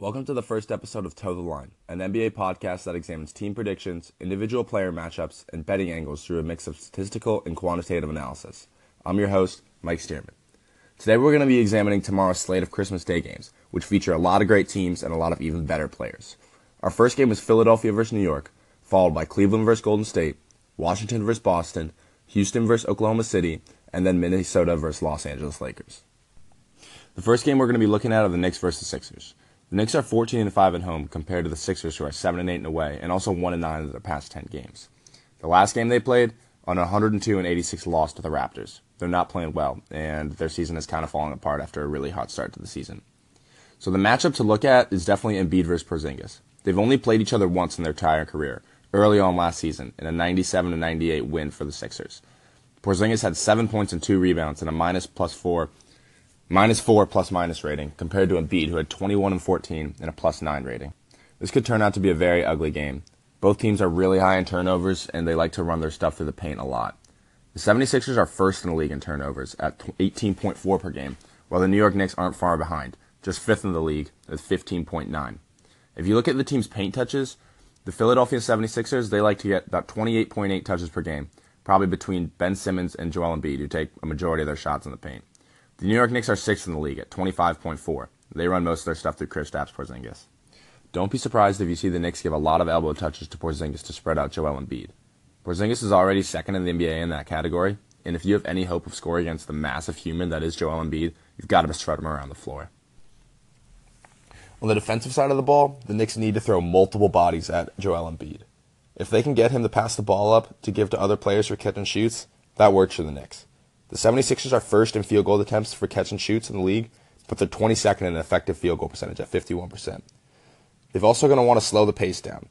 Welcome to the first episode of Toe the Line, an NBA podcast that examines team predictions, individual player matchups, and betting angles through a mix of statistical and quantitative analysis. I'm your host, Mike Stearman. Today we're going to be examining tomorrow's slate of Christmas Day games, which feature a lot of great teams and a lot of even better players. Our first game is Philadelphia versus New York, followed by Cleveland versus Golden State, Washington versus Boston, Houston versus Oklahoma City, and then Minnesota versus Los Angeles Lakers. The first game we're going to be looking at are the Knicks versus Sixers. The Knicks are 14 and 5 at home compared to the Sixers who are 7 and 8 and away and also 1 and 9 in their past 10 games. The last game they played on a 102 and 86 loss to the Raptors. They're not playing well and their season is kind of falling apart after a really hot start to the season. So the matchup to look at is definitely Embiid versus Porzingis. They've only played each other once in their entire career, early on last season in a 97 to 98 win for the Sixers. Porzingis had 7 points and 2 rebounds and a minus plus 4 minus 4 plus minus rating compared to Embiid who had 21 and 14 and a plus 9 rating. This could turn out to be a very ugly game. Both teams are really high in turnovers and they like to run their stuff through the paint a lot. The 76ers are first in the league in turnovers at 18.4 per game, while the New York Knicks aren't far behind, just fifth in the league at 15.9. If you look at the team's paint touches, the Philadelphia 76ers, they like to get about 28.8 touches per game, probably between Ben Simmons and Joel Embiid, who take a majority of their shots in the paint. The New York Knicks are sixth in the league at 25.4. They run most of their stuff through Kristaps Porzingis. Don't be surprised if you see the Knicks give a lot of elbow touches to Porzingis to spread out Joel Embiid. Porzingis is already second in the NBA in that category, and if you have any hope of scoring against the massive human that is Joel Embiid, you've got to spread him around the floor. On the defensive side of the ball, the Knicks need to throw multiple bodies at Joel Embiid. If they can get him to pass the ball up to give to other players for catch and shoots, that works for the Knicks. The 76ers are first in field goal attempts for catch and shoots in the league, but they're 22nd in effective field goal percentage at 51%. They've also going to want to slow the pace down.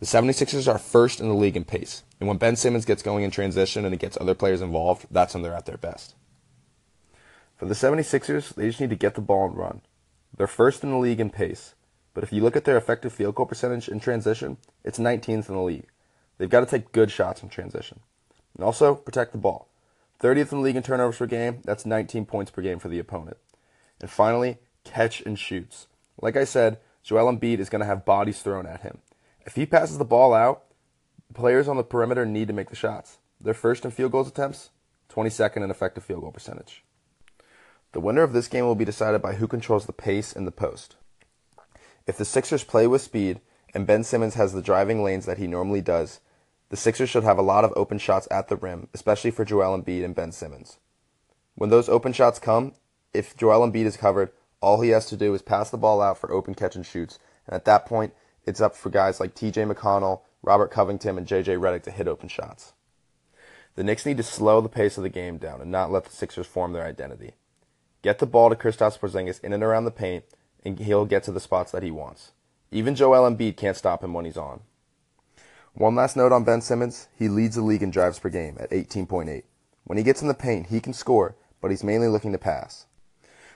The 76ers are first in the league in pace, and when Ben Simmons gets going in transition and it gets other players involved, that's when they're at their best. For the 76ers, they just need to get the ball and run. They're first in the league in pace, but if you look at their effective field goal percentage in transition, it's 19th in the league. They've got to take good shots in transition. And also, protect the ball. 30th in the league in turnovers per game, that's 19 points per game for the opponent. And finally, catch and shoots. Like I said, Joel Embiid is going to have bodies thrown at him. If he passes the ball out, players on the perimeter need to make the shots. They're first in field goals attempts, 22nd in effective field goal percentage. The winner of this game will be decided by who controls the pace in the post. If the Sixers play with speed and Ben Simmons has the driving lanes that he normally does, the Sixers should have a lot of open shots at the rim, especially for Joel Embiid and Ben Simmons. When those open shots come, if Joel Embiid is covered, all he has to do is pass the ball out for open catch and shoots, and at that point, it's up for guys like TJ McConnell, Robert Covington, and JJ Redick to hit open shots. The Knicks need to slow the pace of the game down and not let the Sixers form their identity. Get the ball to Kristaps Porzingis in and around the paint, and he'll get to the spots that he wants. Even Joel Embiid can't stop him when he's on. One last note on Ben Simmons, he leads the league in drives per game at 18.8. When he gets in the paint, he can score, but he's mainly looking to pass.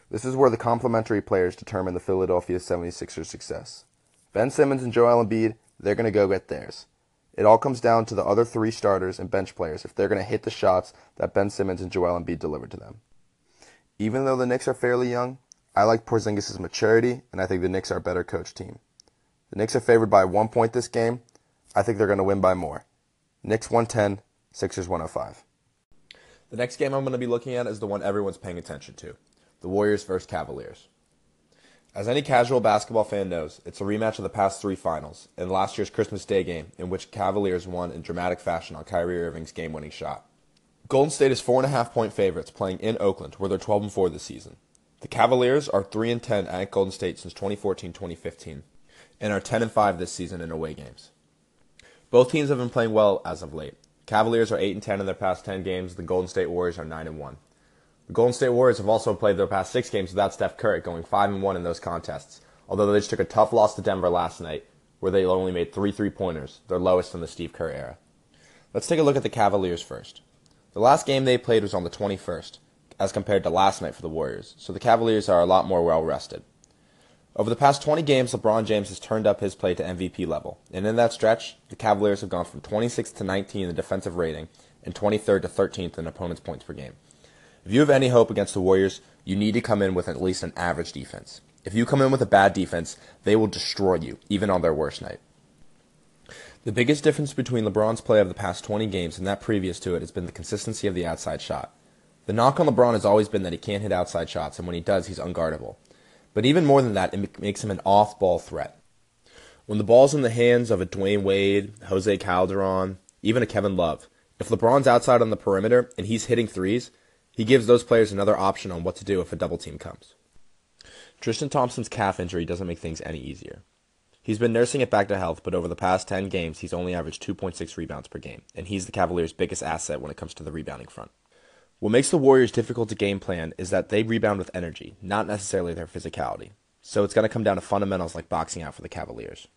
This is where the complementary players determine the Philadelphia 76ers' success. Ben Simmons and Joel Embiid, they're going to go get theirs. It all comes down to the other three starters and bench players if they're going to hit the shots that Ben Simmons and Joel Embiid deliver to them. Even though the Knicks are fairly young, I like Porzingis' maturity, and I think the Knicks are a better coach team. The Knicks are favored by one point this game. I think they're going to win by more. Knicks 110, Sixers 105. The next game I'm going to be looking at is the one everyone's paying attention to the Warriors versus Cavaliers. As any casual basketball fan knows, it's a rematch of the past three finals and last year's Christmas Day game, in which Cavaliers won in dramatic fashion on Kyrie Irving's game winning shot. Golden State is four and a half point favorites playing in Oakland, where they're 12 and 4 this season. The Cavaliers are 3 and 10 at Golden State since 2014-2015 and are 10 and 5 this season in away games. Both teams have been playing well as of late. Cavaliers are 8 and 10 in their past 10 games, the Golden State Warriors are 9 and 1. The Golden State Warriors have also played their past 6 games without Steph Curry, going 5 and 1 in those contests. Although they just took a tough loss to Denver last night, where they only made 3 three-pointers, their lowest in the Steve Kerr era. Let's take a look at the Cavaliers first. The last game they played was on the 21st, as compared to last night for the Warriors, so the Cavaliers are a lot more well rested. Over the past 20 games, LeBron James has turned up his play to MVP level, and in that stretch, the Cavaliers have gone from 26th to 19 in the defensive rating and 23rd to 13th in opponents' points per game. If you have any hope against the Warriors, you need to come in with at least an average defense. If you come in with a bad defense, they will destroy you, even on their worst night. The biggest difference between LeBron's play of the past 20 games and that previous to it has been the consistency of the outside shot. The knock on LeBron has always been that he can't hit outside shots, and when he does, he's unguardable. But even more than that, it makes him an off ball threat. When the ball's in the hands of a Dwyane Wade, Jose Calderon, even a Kevin Love, if LeBron's outside on the perimeter and he's hitting threes, he gives those players another option on what to do if a double team comes. Tristan Thompson's calf injury doesn't make things any easier. He's been nursing it back to health, but over the past 10 games, he's only averaged 2.6 rebounds per game, and he's the Cavaliers' biggest asset when it comes to the rebounding front. What makes the Warriors difficult to game plan is that they rebound with energy, not necessarily their physicality. So it's going to come down to fundamentals like boxing out for the Cavaliers.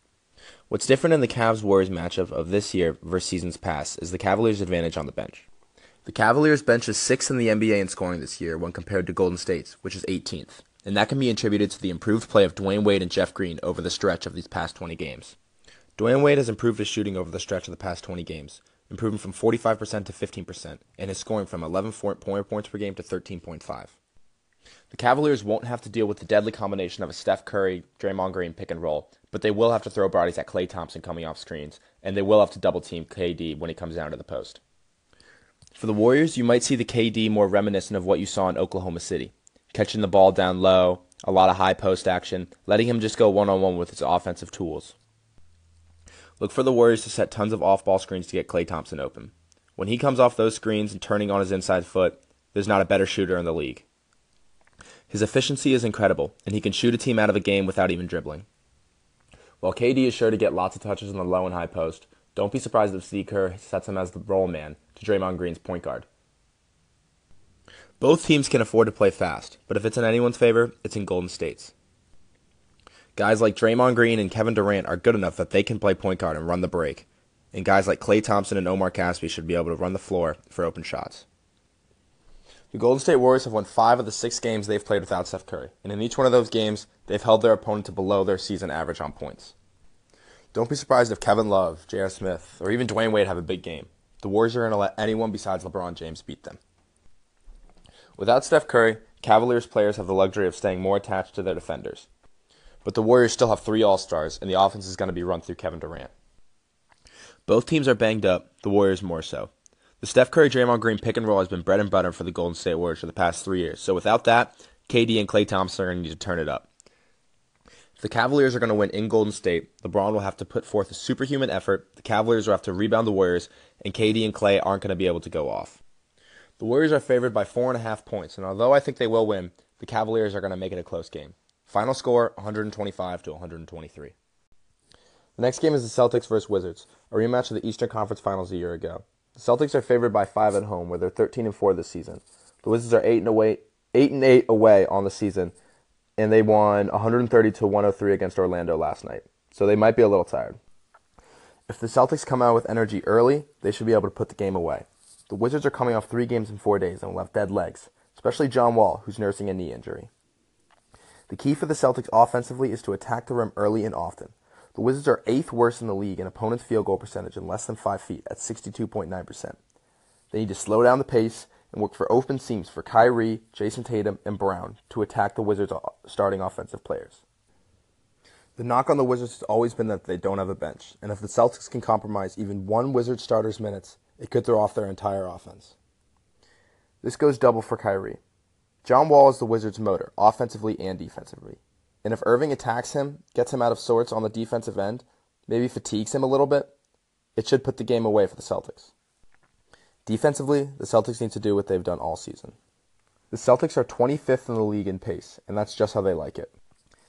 What's different in the Cavs Warriors matchup of this year versus seasons past is the Cavaliers' advantage on the bench. The Cavaliers' bench is sixth in the NBA in scoring this year when compared to Golden State's, which is 18th, and that can be attributed to the improved play of Dwyane Wade and Jeff Green over the stretch of these past 20 games. Dwyane Wade has improved his shooting over the stretch of the past 20 games, improving from 45% to 15%, and his scoring from 11 points per game to 13.5. The Cavaliers won't have to deal with the deadly combination of a Steph Curry, Draymond Green pick and roll, but they will have to throw bodies at Klay Thompson coming off screens, and they will have to double team KD when he comes down to the post. For the Warriors, you might see the KD more reminiscent of what you saw in Oklahoma City, catching the ball down low, a lot of high post action, letting him just go one on one with his offensive tools. Look for the Warriors to set tons of off ball screens to get Klay Thompson open. When he comes off those screens and turning on his inside foot, there's not a better shooter in the league. His efficiency is incredible, and he can shoot a team out of a game without even dribbling. While KD is sure to get lots of touches in the low and high post, don't be surprised if Steve Kerr sets him as the roll man to Draymond Green's point guard. Both teams can afford to play fast, but if it's in anyone's favor, it's in Golden State's. Guys like Draymond Green and Kevin Durant are good enough that they can play point guard and run the break. And guys like Klay Thompson and Omar Casspi should be able to run the floor for open shots. The Golden State Warriors have won five of the six games they've played without Steph Curry, and in each one of those games, they've held their opponent to below their season average on points. Don't be surprised if Kevin Love, J.R. Smith, or even Dwyane Wade have a big game. The Warriors are going to let anyone besides LeBron James beat them. Without Steph Curry, Cavaliers players have the luxury of staying more attached to their defenders. But the Warriors still have three All Stars, and the offense is going to be run through Kevin Durant. Both teams are banged up, the Warriors more so. The Steph Curry Draymond Green pick and roll has been bread and butter for the Golden State Warriors for the past three years. So without that, KD and Klay Thompson are going to need to turn it up. If the Cavaliers are going to win in Golden State, LeBron will have to put forth a superhuman effort. The Cavaliers will have to rebound the Warriors, and KD and Klay aren't going to be able to go off. The Warriors are favored by four and a half points, and although I think they will win, the Cavaliers are going to make it a close game. Final score 125 to 123. The next game is the Celtics versus Wizards, a rematch of the Eastern Conference Finals a year ago. The Celtics are favored by 5 at home where they're 13 and 4 this season. The Wizards are 8 and away 8 and 8 away on the season and they won 130 to 103 against Orlando last night. So they might be a little tired. If the Celtics come out with energy early, they should be able to put the game away. The Wizards are coming off 3 games in 4 days and will have dead legs, especially John Wall, who's nursing a knee injury. The key for the Celtics offensively is to attack the rim early and often. The Wizards are eighth worst in the league in opponent's field goal percentage in less than 5 feet at 62.9%. They need to slow down the pace and work for open seams for Kyrie, Jayson Tatum, and Brown to attack the Wizards' starting offensive players. The knock on the Wizards has always been that they don't have a bench, and if the Celtics can compromise even one Wizards starter's minutes, it could throw off their entire offense. This goes double for Kyrie. John Wall is the Wizards' motor, offensively and defensively. And if Irving attacks him, gets him out of sorts on the defensive end, maybe fatigues him a little bit, it should put the game away for the Celtics. Defensively, the Celtics need to do what they've done all season. The Celtics are 25th in the league in pace, and that's just how they like it.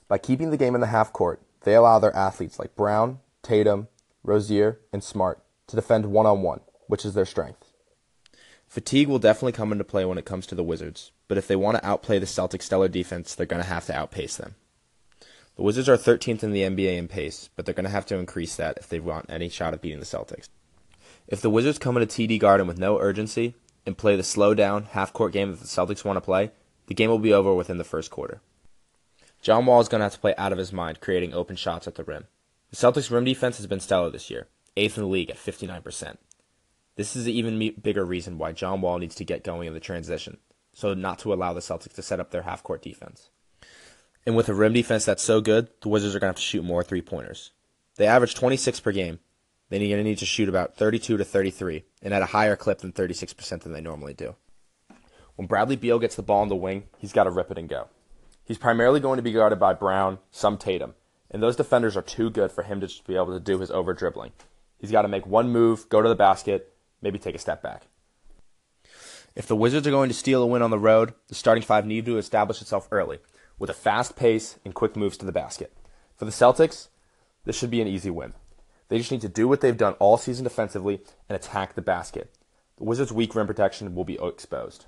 By keeping the game in the half court, they allow their athletes like Brown, Tatum, Rozier, and Smart to defend one on one, which is their strength. Fatigue will definitely come into play when it comes to the Wizards, but if they want to outplay the Celtics' stellar defense, they're going to have to outpace them. The Wizards are 13th in the NBA in pace, but they're going to have to increase that if they want any shot at beating the Celtics. If the Wizards come into TD Garden with no urgency and play the slow down, half court game that the Celtics want to play, the game will be over within the first quarter. John Wall is going to have to play out of his mind, creating open shots at the rim. The Celtics' rim defense has been stellar this year, eighth in the league at 59%. This is an even bigger reason why John Wall needs to get going in the transition, so not to allow the Celtics to set up their half court defense. And with a rim defense that's so good, the Wizards are going to have to shoot more three pointers. They average 26 per game. They're going to need to shoot about 32 to 33, and at a higher clip than 36% than they normally do. When Bradley Beal gets the ball in the wing, he's got to rip it and go. He's primarily going to be guarded by Brown, some Tatum, and those defenders are too good for him to be able to do his over dribbling. He's got to make one move, go to the basket, maybe take a step back. If the Wizards are going to steal a win on the road, the starting five need to establish itself early with a fast pace and quick moves to the basket. For the Celtics, this should be an easy win. They just need to do what they've done all season defensively and attack the basket. The Wizards' weak rim protection will be exposed.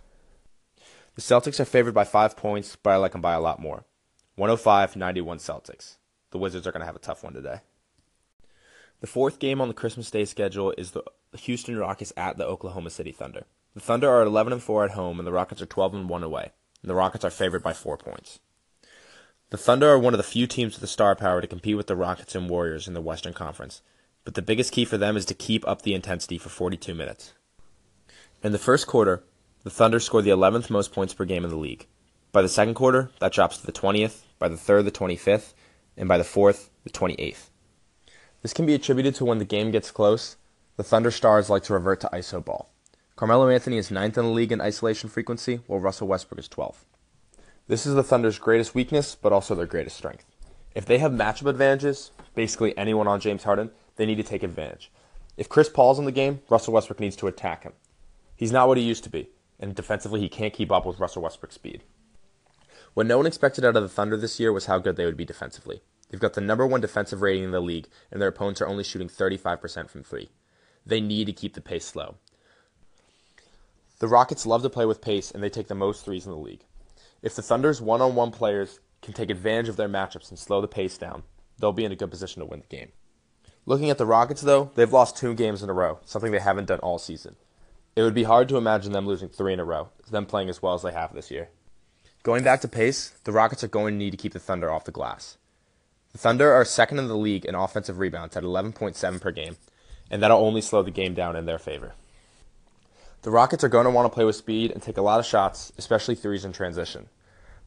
The Celtics are favored by five points, but I like them by a lot more. 105 91 Celtics. The Wizards are going to have a tough one today. The fourth game on the Christmas Day schedule is the Houston Rockets at the Oklahoma City Thunder. The Thunder are 11 and 4 at home, and the Rockets are 12 and 1 away. And the Rockets are favored by four points. The Thunder are one of the few teams with the star power to compete with the Rockets and Warriors in the Western Conference, but the biggest key for them is to keep up the intensity for 42 minutes. In the first quarter, the Thunder scored the 11th most points per game in the league. By the second quarter, that drops to the 20th, by the third, the 25th, and by the fourth, the 28th. This can be attributed to when the game gets close, the Thunder Stars like to revert to ISO ball. Carmelo Anthony is ninth in the league in isolation frequency, while Russell Westbrook is 12th. This is the Thunder's greatest weakness, but also their greatest strength. If they have matchup advantages, basically anyone on James Harden, they need to take advantage. If Chris Paul's in the game, Russell Westbrook needs to attack him. He's not what he used to be, and defensively he can't keep up with Russell Westbrook's speed. What no one expected out of the Thunder this year was how good they would be defensively. They've got the number one defensive rating in the league, and their opponents are only shooting 35% from three. They need to keep the pace slow. The Rockets love to play with pace, and they take the most threes in the league. If the Thunder's one on one players can take advantage of their matchups and slow the pace down, they'll be in a good position to win the game. Looking at the Rockets, though, they've lost two games in a row, something they haven't done all season. It would be hard to imagine them losing three in a row, them playing as well as they have this year. Going back to pace, the Rockets are going to need to keep the Thunder off the glass. The Thunder are second in the league in offensive rebounds at 11.7 per game, and that'll only slow the game down in their favor. The Rockets are going to want to play with speed and take a lot of shots, especially threes in transition.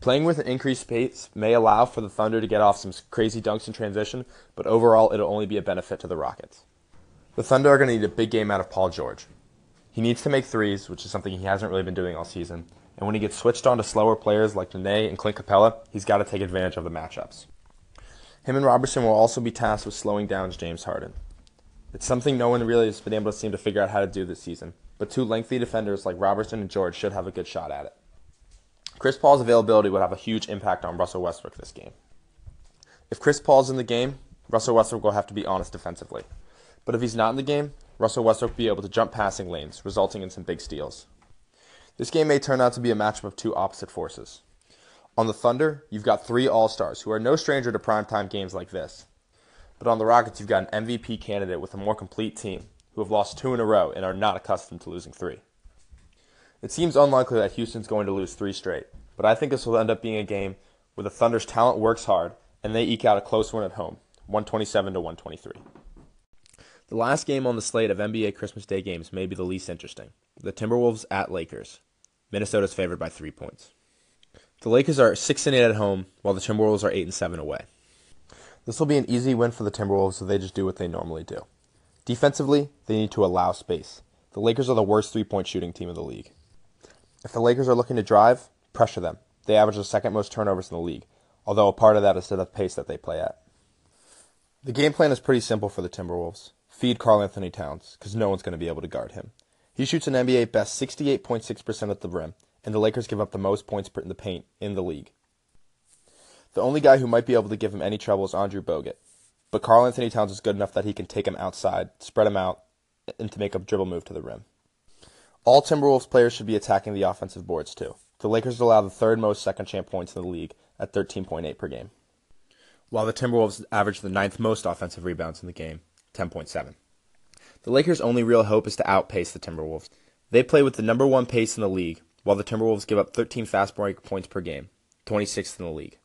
Playing with an increased pace may allow for the Thunder to get off some crazy dunks in transition, but overall it'll only be a benefit to the Rockets. The Thunder are going to need a big game out of Paul George. He needs to make threes, which is something he hasn't really been doing all season. And when he gets switched on to slower players like Nene and Clint Capela, he's got to take advantage of the matchups. Him and Robertson will also be tasked with slowing down James Harden. It's something no one really has been able to seem to figure out how to do this season but two lengthy defenders like Robertson and George should have a good shot at it. Chris Paul's availability would have a huge impact on Russell Westbrook this game. If Chris Paul's in the game, Russell Westbrook will have to be honest defensively. But if he's not in the game, Russell Westbrook will be able to jump passing lanes, resulting in some big steals. This game may turn out to be a matchup of two opposite forces. On the Thunder, you've got three All Stars who are no stranger to primetime games like this. But on the Rockets, you've got an MVP candidate with a more complete team who have lost two in a row and are not accustomed to losing three. It seems unlikely that Houston's going to lose three straight, but I think this will end up being a game where the Thunder's talent works hard and they eke out a close one at home, 127 to 123. The last game on the slate of NBA Christmas Day games may be the least interesting. The Timberwolves at Lakers. Minnesota's favored by 3 points. The Lakers are 6 and 8 at home while the Timberwolves are 8 and 7 away. This will be an easy win for the Timberwolves so they just do what they normally do. Defensively, they need to allow space. The Lakers are the worst three point shooting team in the league. If the Lakers are looking to drive, pressure them. They average the second most turnovers in the league, although a part of that is to the pace that they play at. The game plan is pretty simple for the Timberwolves. Feed Karl-Anthony Towns, because no one's going to be able to guard him. He shoots an NBA best 68.6% at the rim, and the Lakers give up the most points in the paint in the league. The only guy who might be able to give him any trouble is Andrew Bogut, but Karl-Anthony Towns is good enough that he can take him outside, spread him out, and to make a dribble move to the rim. All Timberwolves players should be attacking the offensive boards too. The Lakers allow the third most second chance points in the league at 13.8 per game, while the Timberwolves average the ninth most offensive rebounds in the game, 10.7. The Lakers' only real hope is to outpace the Timberwolves. They play with the number one pace in the league, while the Timberwolves give up 13 fast break points per game, 26th in the league.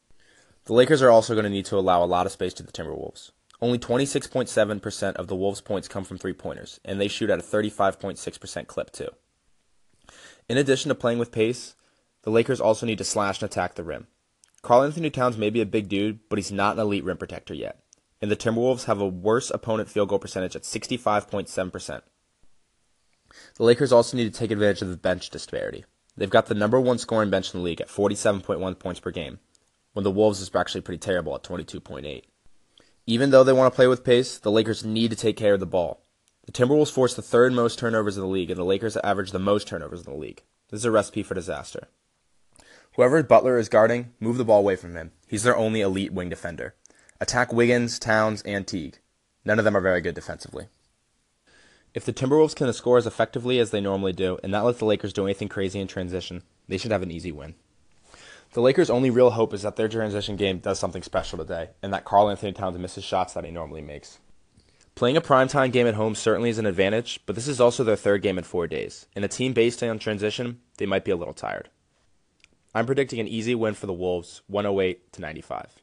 The Lakers are also going to need to allow a lot of space to the Timberwolves. Only 26.7% of the Wolves' points come from three pointers, and they shoot at a 35.6% clip, too. In addition to playing with pace, the Lakers also need to slash and attack the rim. Karl-Anthony Towns may be a big dude, but he's not an elite rim protector yet. And the Timberwolves have a worse opponent field goal percentage at 65.7%. The Lakers also need to take advantage of the bench disparity. They've got the number one scoring bench in the league at 47.1 points per game, when the Wolves is actually pretty terrible at 22.8. Even though they want to play with pace, the Lakers need to take care of the ball. The Timberwolves force the third most turnovers in the league, and the Lakers average the most turnovers in the league. This is a recipe for disaster. Whoever Butler is guarding, move the ball away from him. He's their only elite wing defender. Attack Wiggins, Towns, and Teague. None of them are very good defensively. If the Timberwolves can score as effectively as they normally do and not let the Lakers do anything crazy in transition, they should have an easy win. The Lakers' only real hope is that their transition game does something special today, and that Karl-Anthony Towns misses shots that he normally makes. Playing a primetime game at home certainly is an advantage, but this is also their third game in four days. In a team based on transition, they might be a little tired. I'm predicting an easy win for the Wolves, 108 to 95.